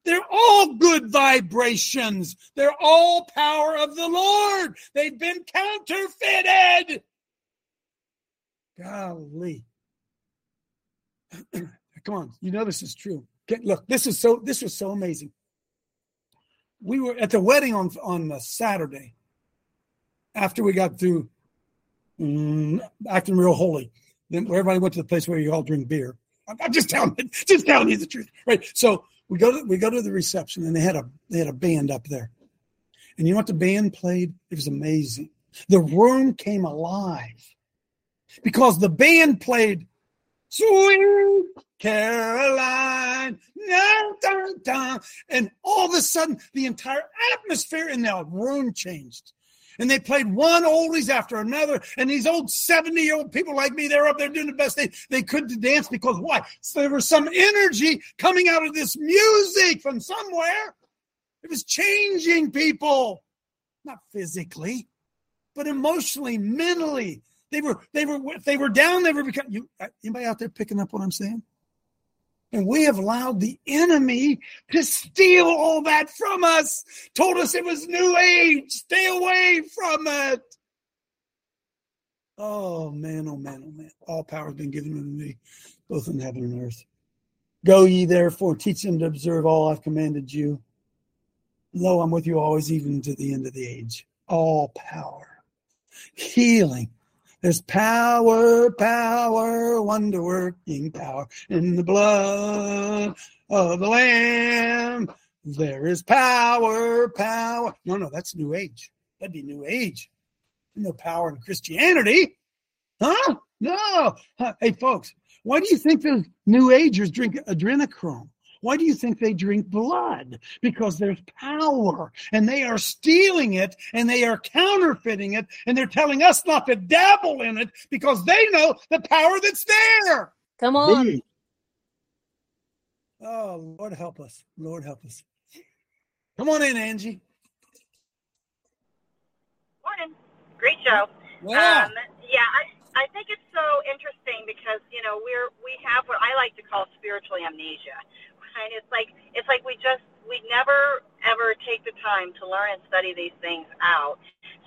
They're all good vibrations. They're all power of the Lord. They've been counterfeited. Golly. Come on, you know this is true. Get, look, this is so this was so amazing. We were at the wedding on on Saturday after we got through mm, acting real holy, then everybody went to the place where you all drink beer. I'm just telling just telling you the truth, right? So we go to we go to the reception, and they had a they had a band up there, and you know what the band played? It was amazing. The room came alive because the band played "Sweet Caroline," dun, dun, dun, and all of a sudden the entire atmosphere in the room changed and they played one oldies after another. And these old 70 year old people like me, they're up there doing the best they, they could to dance because why? So there was some energy coming out of this music from somewhere. It was changing people, not physically, but emotionally, mentally. They were, they were, if they were down, they were becoming, you, uh, anybody out there picking up what I'm saying? And we have allowed the enemy to steal all that from us. Told us it was new age. Stay away from it. Oh man, oh man, oh man. All power has been given unto me, both in heaven and earth. Go ye therefore, teach them to observe all I've commanded you. Lo, I'm with you always, even to the end of the age. All power, healing, There's power, power, wonder working power in the blood of the Lamb. There is power, power. No, no, that's New Age. That'd be New Age. No power in Christianity. Huh? No. Hey, folks, why do you think the New Agers drink adrenochrome? Why do you think they drink blood? Because there's power and they are stealing it and they are counterfeiting it and they're telling us not to dabble in it because they know the power that's there. Come on. Boom. Oh, Lord help us. Lord help us. Come on in, Angie. Morning. Great show. Wow. Um, yeah, I, I think it's so interesting because, you know, we're we have what I like to call spiritual amnesia. Right? It's like it's like we just we never ever take the time to learn and study these things out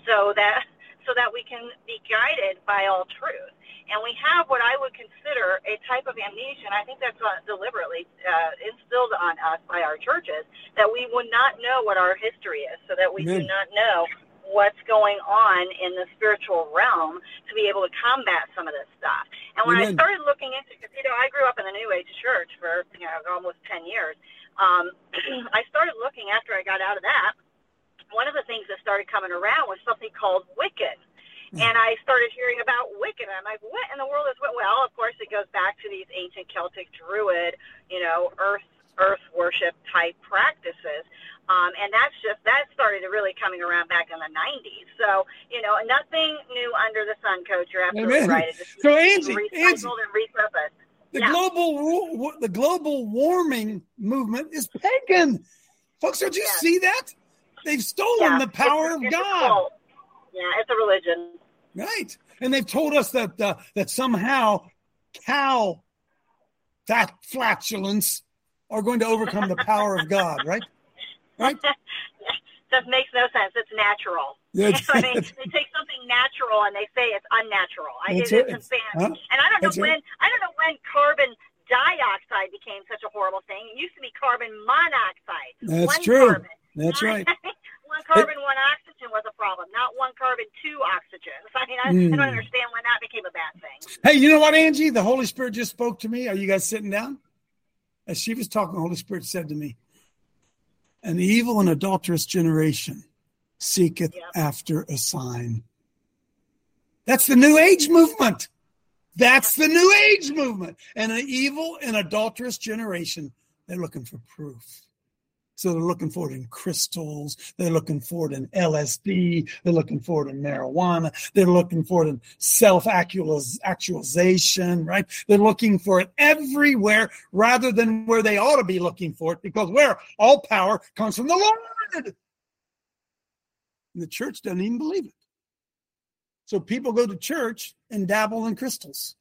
so that so that we can be guided by all truth. And we have what I would consider a type of amnesia, and I think that's deliberately uh, instilled on us by our churches, that we would not know what our history is, so that we do not know what's going on in the spiritual realm to be able to combat some of this stuff. And when I started looking into, because you know, I grew up in the New Age church for you know almost ten years. Um, I started looking after I got out of that. One of the things that started coming around was something called Wiccan. And I started hearing about Wiccan. I'm like, what in the world is Wiccan? Well, of course, it goes back to these ancient Celtic Druid, you know, earth earth worship type practices. Um, and that's just that started really coming around back in the 90s. So you know, nothing new under the sun, Coach. You're absolutely Amen. right. So, Angie, Angie. and repurposed. The Yeah. global the global warming movement is pagan. Folks, don't you see that? They've stolen Yeah, the power it's, of it's God. Yeah, it's a religion. Right. And they've told us that uh, that somehow cow that flatulence are going to overcome the power of God, right? Right? Just makes no sense. It's natural. Yeah, You know I mean, they take something natural and they say it's unnatural. I That's it is. Huh? And I don't know That's when right. I don't know when carbon dioxide became such a horrible thing. It used to be carbon monoxide. That's one true. Carbon. That's right. one carbon, one oxygen was a problem, not one carbon, two oxygens. I mean, I, I Mm. don't understand when that became a bad thing. Hey, you know what, Angie? The Holy Spirit just spoke to me. Are you guys sitting down? As she was talking, the Holy Spirit said to me, An evil and adulterous generation seeketh after a sign. That's the New Age movement. That's the New Age movement. And an evil and adulterous generation, they're looking for proof. So they're looking for it in crystals. They're looking for it in LSD. They're looking for it in marijuana. They're looking for it in self actualization, right? They're looking for it everywhere rather than where they ought to be looking for it because where all power comes from the Lord. And the church doesn't even believe it. So people go to church and dabble in crystals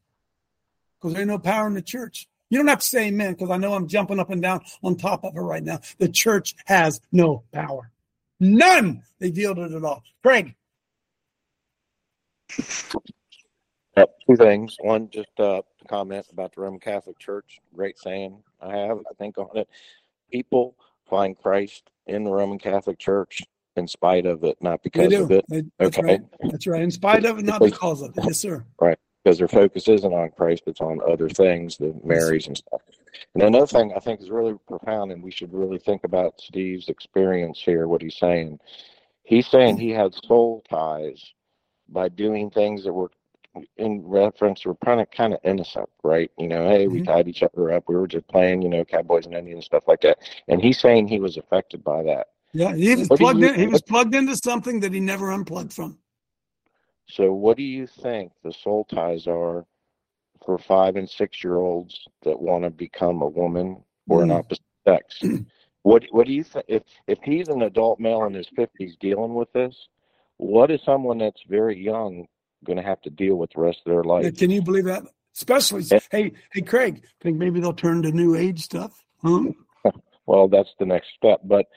because there's no power in the church. You don't have to say amen because I know I'm jumping up and down on top of it right now. The church has no power. None. They yielded it all. Craig. Uh, two things. One, just uh, to comment about the Roman Catholic Church. Great saying I have, I think, on it. People find Christ in the Roman Catholic Church in spite of it, not because of it. They- that's okay. right. That's right. In spite of it, not because of it. Yes, sir. Right. Because their focus isn't on Christ, it's on other things, the Marys and stuff. And another thing I think is really profound, and we should really think about Steve's experience here, what he's saying. He's saying he had soul ties by doing things that were in reference were kind of kind of innocent, right? You know, hey, we Mhm. tied each other up, we were just playing, you know, cowboys and Indians stuff like that. And he's saying he was affected by that. Yeah, he was What plugged you- in. He was plugged into something that he never unplugged from. So, what do you think the soul ties are for five and six year olds that want to become a woman or an Mm. opposite sex? what What do you think? If if he's an adult male in his fifties dealing with this, what is someone that's very young going to have to deal with the rest of their life? Can you believe that? Especially, hey, hey, Craig, think maybe they'll turn to New Age stuff? Huh? well, that's the next step. But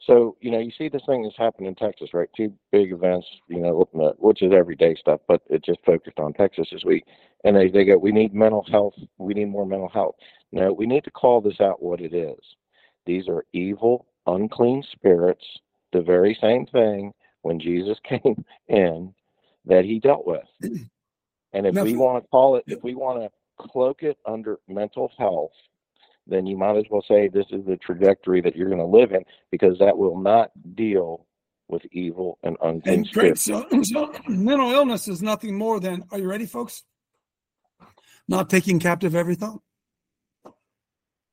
so you know, you see this thing that's happened in Texas, right? Two big events, you know, looking at- which is everyday stuff, but it just focused on Texas this week. And they they go, we need mental health, we need more mental health. No, we need to call this out what it is. These are evil, unclean spirits. The very same thing when Jesus came in that he dealt with. And if Now, we want to call it, if we want to cloak it under mental health, then you might as well say this is the trajectory that you're going to live in because that will not deal with evil and unclean And great. So, so mental illness is nothing more than, are you ready, folks? Not taking captive every thought.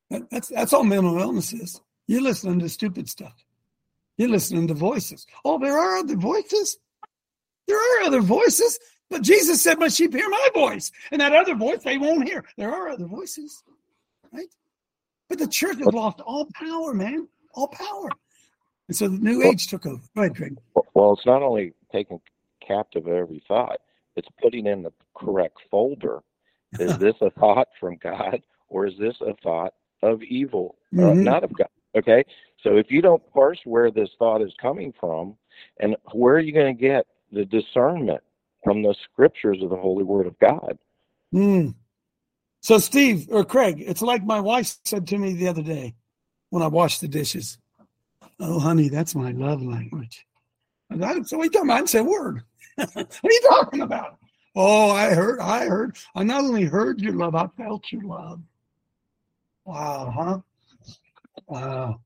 That- That's that's all mental illness is. You're listening to stupid stuff. You're listening to voices. Oh, there are other voices. There are other voices. But Jesus said, My sheep hear my voice. And that other voice they won't hear. There are other voices. Right? But the church has lost all power, man. All power. And so the new age took over. Go ahead, Craig. Well, it's not only taking captive every thought, it's putting in the correct folder. Is this a thought from God or is this a thought of evil, uh, Mhm. not of God? Okay. So if you don't parse where this thought is coming from, and where are you going to get the discernment from the scriptures of the Holy Word of God? Hmm. So, Steve or Craig, it's like my wife said to me the other day when I washed the dishes. Oh, honey, that's my love language. I, so we come out and say, "Word, what are you talking about?" Oh, I heard, I heard. I not only heard your love, I felt your love. Wow, huh? Wow.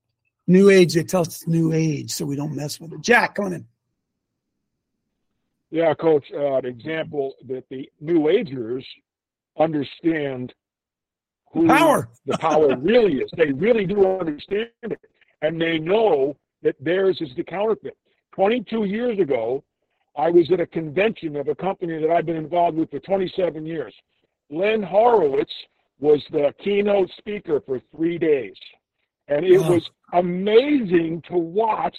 New age, they tell us new age, so we don't mess with it. Jack, come on in. Yeah, Coach. Uh, an example that the New Agers understand who Power. the power really is. They really do understand it, and they know that theirs is the counterfeit. Twenty-two years ago, I was at a convention of a company that I've been involved with for 27 years. Len Horowitz was the keynote speaker for three days, and it was amazing to watch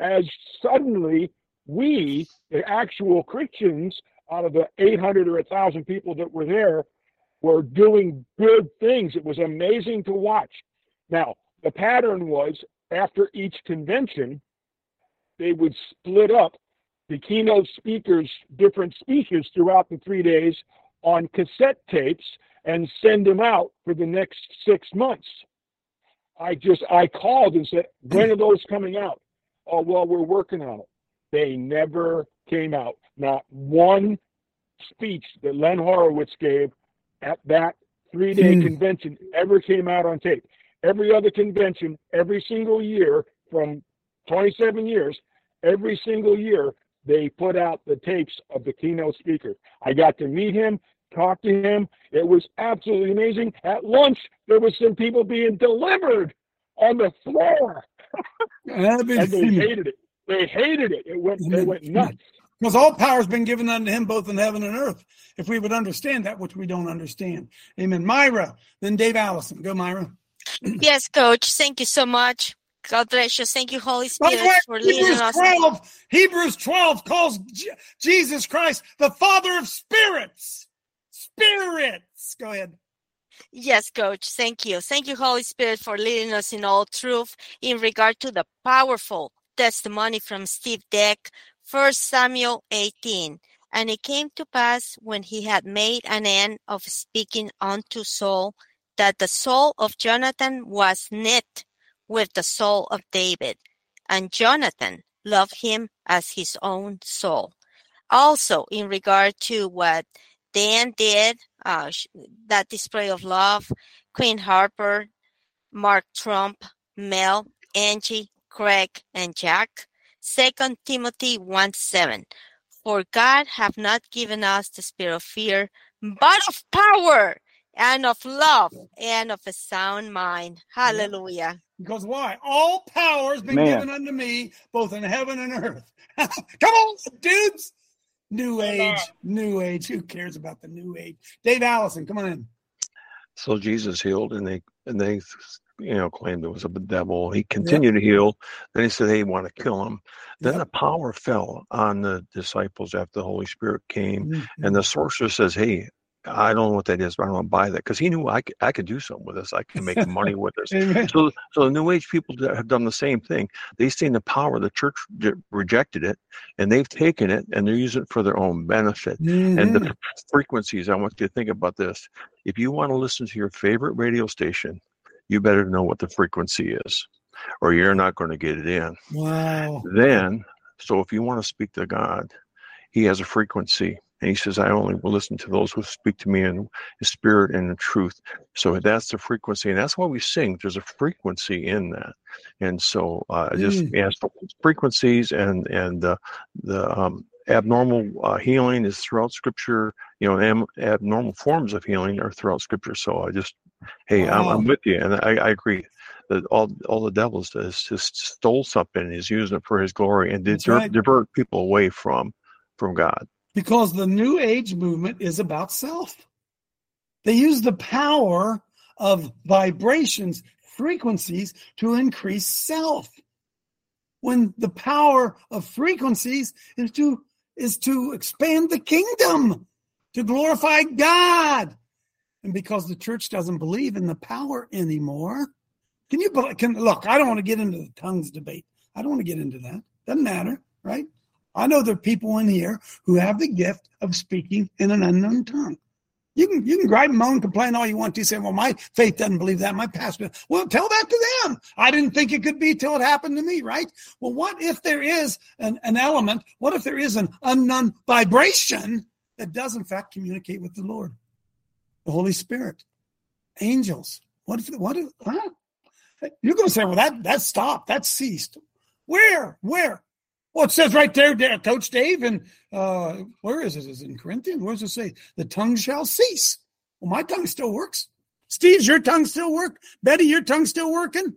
as suddenly we, the actual Christians, out of the 800 or 1,000 people that were there, were doing good things. It was amazing to watch. Now, the pattern was after each convention, they would split up the keynote speakers' different speeches throughout the three days on cassette tapes and send them out for the next six months. I just I called and said, when are those coming out? Oh well, we're working on it. They never came out. Not one speech that Len Horowitz gave at that three day Hmm. convention ever came out on tape. Every other convention, every single year from 27 years, every single year, they put out the tapes of the keynote speaker. I got to meet him, talk to him. It was absolutely amazing. At lunch, there was some people being delivered on the floor. And they hated it. They hated it. It went they went nuts. Because all power has been given unto him both in heaven and earth. If we would understand that, which we don't understand. Amen. Myra, then Dave Allison. Go, Myra. Yes, Coach. Thank you so much. God bless you. Thank you, Holy Spirit, way, for leading Hebrews us. 12, Hebrews 12 calls Je- Jesus Christ the Father of spirits. Spirits. Go ahead. Yes, Coach. Thank you. Thank you, Holy Spirit, for leading us in all truth in regard to the powerful testimony from Steve Deck, 1 Samuel 18. And it came to pass when he had made an end of speaking unto Saul that the soul of Jonathan was knit with the soul of David, and Jonathan loved him as his own soul. Also, in regard to what Dan did, uh, that display of love, Queen Harper, Mark Trump, Mel, Angie, Craig, and Jack. Second Timothy 1 7. For God hath not given us the spirit of fear, but of power and of love and of a sound mind. Hallelujah. Because why? All power has been Man. given unto me, both in heaven and earth. Come on, dudes. New age, new age. Who cares about the new age? Dave Allison, come on in. So Jesus healed, and they and they, you know, claimed it was a devil. He continued to heal. Then he said they want to kill him. Then the power fell on the disciples after the Holy Spirit came, Mm-hmm. and the sorcerer says, "Hey." I don't know what that is, but I don't want to buy that because he knew I could, I could do something with this. I can make money with this. So, so the New Age people have done the same thing. They've seen the power. The church rejected it, and they've taken it and they're using it for their own benefit. And Mhm. the frequencies. I want you to think about this. If you want to listen to your favorite radio station, you better know what the frequency is, or you're not going to get it in. Wow. Then, so if you want to speak to God, He has a frequency, And he says, I only will listen to those who speak to me in the spirit and in truth. So that's the frequency. And that's why we sing. There's a frequency in that. And so uh, I just Mm. ask for frequencies and, and uh, the um, abnormal uh, healing is throughout scripture, you know, am, abnormal forms of healing are throughout scripture. So I just, hey, I'm, I'm oh. with you. And I, I agree that all, all the devils does just stole something and is using it for his glory and divert, right. divert people away from, from God. because the New Age movement is about self. They use the power of vibrations, frequencies to increase self. When the power of frequencies is to is to expand the kingdom, to glorify God. And because the church doesn't believe in the power anymore, can you can look? I don't want to get into the tongues debate. I don't want to get into that. Doesn't matter, right? I know there are people in here who have the gift of speaking in an unknown tongue. You can you can gripe and moan, complain all you want to. Say, well, my faith doesn't believe that. My pastor. Well, tell that to them. I didn't think it could be till it happened to me, right? Well, what if there is an, an element? What if there is an unknown vibration that does in fact communicate with the Lord, the Holy Spirit, angels? What if what if huh? You're going to say, well, that that stopped, that ceased. Where? Where? Well, it says right there, Coach Dave, and uh, where is it? Is it in Corinthians? Where does it say? The tongue shall cease. Well, my tongue still works. Steve's your tongue still work? Betty, your tongue still working?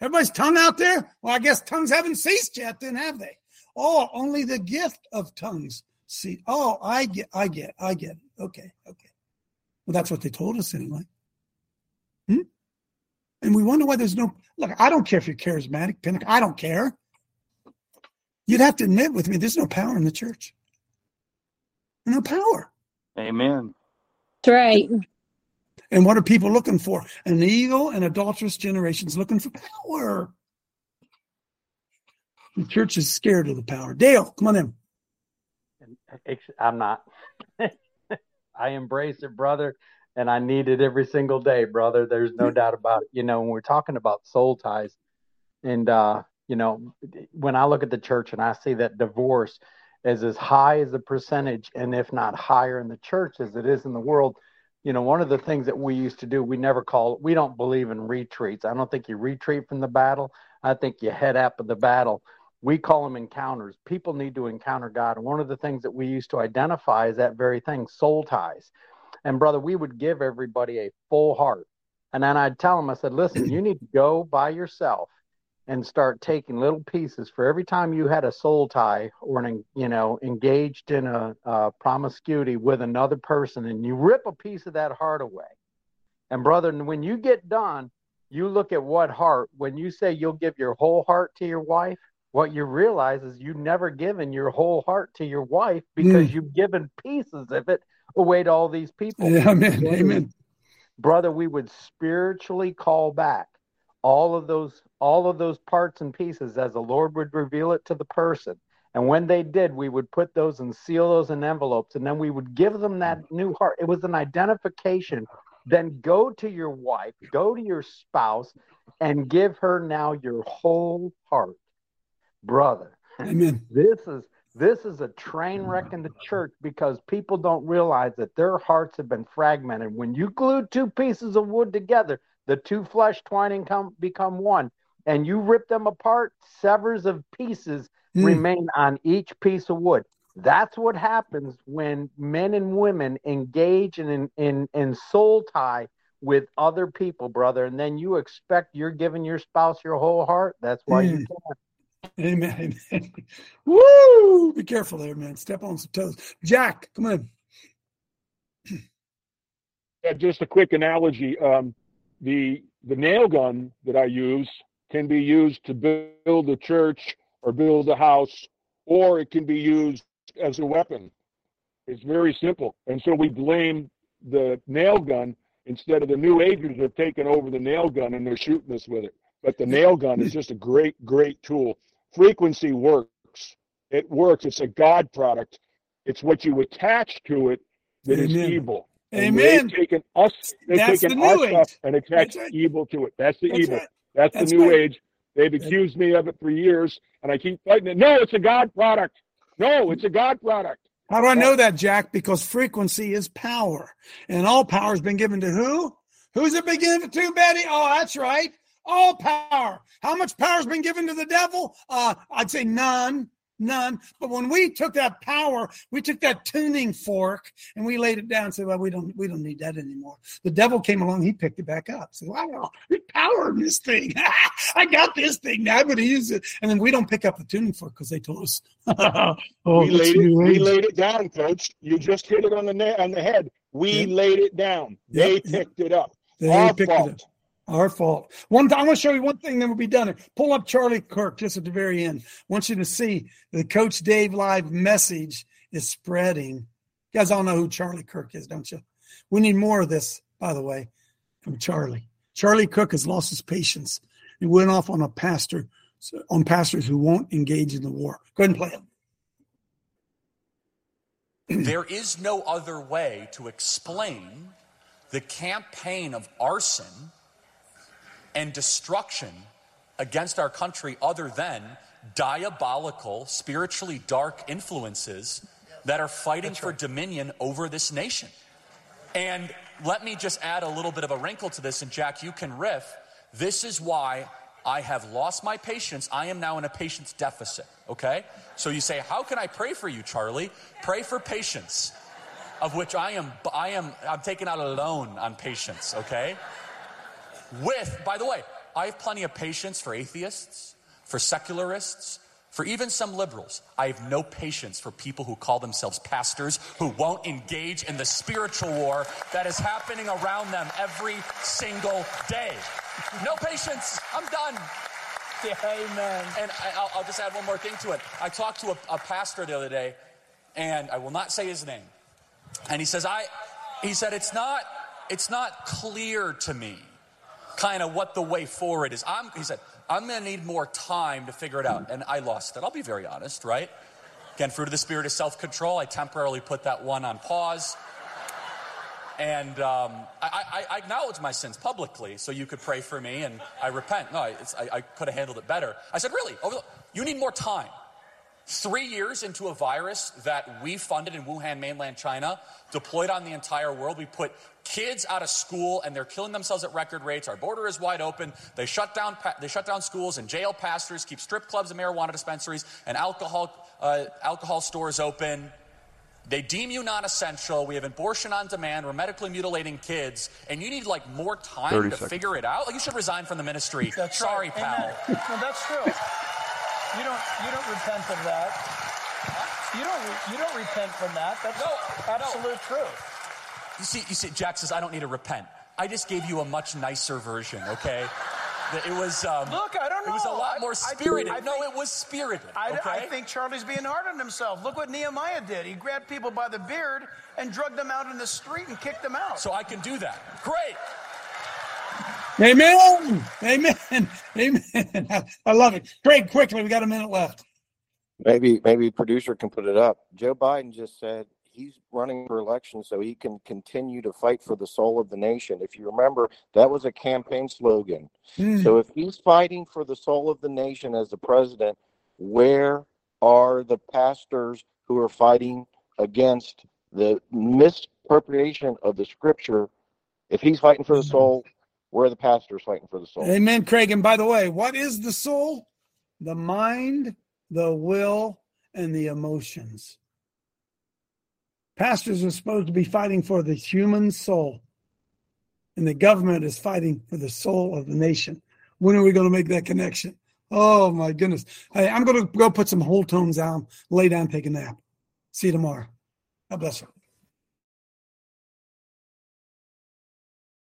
Everybody's tongue out there? Well, I guess tongues haven't ceased yet, then have they? Oh, only the gift of tongues see. Oh, I get, I get, I get it. Okay, okay. Well, that's what they told us anyway. Hmm? And we wonder why there's no look. I don't care if you're charismatic, Pentecost. I don't care. You'd have to admit with me, there's no power in the church. No power. Amen. That's right. And what are people looking for? An evil and adulterous generation's looking for power. The church is scared of the power. Dale, come on in. I'm not. I embrace it, brother, and I need it every single day, brother. There's no doubt about it. You know, when we're talking about soul ties, and uh, you know, when I look at the church and I see that divorce is as high as a percentage, and if not higher in the church as it is in the world, you know, one of the things that we used to do, we never call, we don't believe in retreats. I don't think you retreat from the battle. I think you head up of the battle. We call them encounters. People need to encounter God. And one of the things that we used to identify is that very thing, soul ties. And brother, we would give everybody a full heart. And then I'd tell them, I said, listen, you need to go by yourself and start taking little pieces for every time you had a soul tie or an you know engaged in a, a promiscuity with another person and you rip a piece of that heart away and brother when you get done you look at what heart when you say you'll give your whole heart to your wife what you realize is you've never given your whole heart to your wife because Mm. you've given pieces of it away to all these people. Yeah, amen, amen. brother we would spiritually call back all of those all of those parts and pieces as the lord would reveal it to the person. And when they did we would put those and seal those in envelopes and then we would give them that new heart. It was an identification. Then go to your wife go to your spouse and give her now your whole heart brother Amen. this is this is a train wreck in the church because people don't realize that their hearts have been fragmented. When you glue two pieces of wood together, the two flesh twining come become one, and you rip them apart, severs of pieces Mm. remain on each piece of wood. That's what happens when men and women engage in in, in, in soul tie with other people, brother, and then you expect you're giving your spouse your whole heart. That's why you Mm. can't. Amen. Amen. Woo! Be careful there, man. Step on some toes. Jack, come on. Yeah, just a quick analogy. Um, the the nail gun that I use can be used to build a church or build a house, or it can be used as a weapon. It's very simple, and so we blame the nail gun instead of the new agers have taken over the nail gun and they're shooting us with it. But the nail gun is just a great, great tool. Frequency works. It works. It's a God product. It's what you attach to it that is Amen. evil. And Amen. They've taken us. They've That's taken the new us up age. and attached right. evil to it. That's the That's evil. right. That's, That's the new right. age. They've accused me of it for years, and I keep fighting it. No, it's a God product. No, it's a God product. How do I know that, Jack? Because frequency is power, and all power has been given to who? Who's it been given to, Betty? Oh, that's right. All power. How much power has been given to the devil? Uh, I'd say none. None. But when we took that power, we took that tuning fork and we laid it down and said, Well, we don't we don't need that anymore. The devil came along, he picked it back up. Said, Wow, there's power in this thing. I got this thing. Now I'm gonna use it. And then we don't pick up the tuning fork because they told us, Oh, we laid it. We laid it down, Coach. You just hit it on the na- on the head. We laid it down. They Yep. picked it up. They Our picked it fault. Our fault. One time, I'm going to show you one thing, then we'll be done. Pull up Charlie Kirk just at the very end. I want you to see the Coach Dave Live message is spreading. You guys all know who Charlie Kirk is, don't you? We need more of this, by the way, from Charlie. Charlie Kirk has lost his patience. He went off on a pastor, on pastors who won't engage in the war. Go ahead and play it. there is no other way to explain the campaign of arson and destruction against our country other than diabolical, spiritually dark influences that are fighting for dominion over this nation. And let me just add a little bit of a wrinkle to this, and Jack, you can riff. This is why I have lost my patience. I am now in a patience deficit, okay? So you say, How can I pray for you, Charlie? Pray for patience, of which I am, I am, I'm taking out a loan on patience, okay? With, by the way, I have plenty of patience for atheists, for secularists, for even some liberals. I have no patience for people who call themselves pastors who won't engage in the spiritual war that is happening around them every single day. No patience. I'm done. amen. And I, I'll, I'll just add one more thing to it. I talked to a, a pastor the other day, and I will not say his name. And he says, I, he said, it's not, it's not clear to me kind of what the way forward is. I'm, he said, I'm going to need more time to figure it out. And I lost it. I'll be very honest, right? Again, fruit of the spirit is self control. I temporarily put that one on pause. And um, I, I, I acknowledge my sins publicly, so you could pray for me, and I repent. No, I, I could have handled it better. I said, really? The, you need more time. Three years into a virus that we funded in Wuhan, mainland China, deployed on the entire world. We put kids out of school, and they're killing themselves at record rates. Our border is wide open. They shut down. They shut down schools and jail pastors, keep strip clubs and marijuana dispensaries and alcohol uh, alcohol stores open. They deem you non-essential. We have abortion on demand. We're medically mutilating kids, and you need like more time to seconds. figure it out. Like you should resign from the ministry. That's Sorry, right. pal. Amen. No, that's true. You don't you don't repent of that. You don't you don't repent from that. That's absolute truth. You see, you see, Jack says I don't need to repent. I just gave you a much nicer version. Okay. It was. Um, Look, I don't know. It was a lot I- more I- spirited. I no, think- it was spirited. I, okay. I think Charlie's being hard on himself. Look what Nehemiah did. He grabbed people by the beard and drugged them out in the street and kicked them out. So I can do that. Great. Amen. Amen. Amen. I love it. Craig, quickly, we got a minute left. Maybe maybe producer can put it up. Joe Biden just said he's running for election so he can continue to fight for the soul of the nation. If you remember, that was a campaign slogan. Mm. So if he's fighting for the soul of the nation as the president, where are the pastors who are fighting against the misappropriation of the scripture? If he's fighting for the soul, where are the pastors fighting for the soul? Amen, Craig. And by the way, what is the soul? The mind, the will, and the emotions. Pastors are supposed to be fighting for the human soul, and the government is fighting for the soul of the nation. When are we going to make that connection? Oh my goodness! Hey, I'm going to go put some whole tones down, lay down, take a nap. See you tomorrow. God bless you.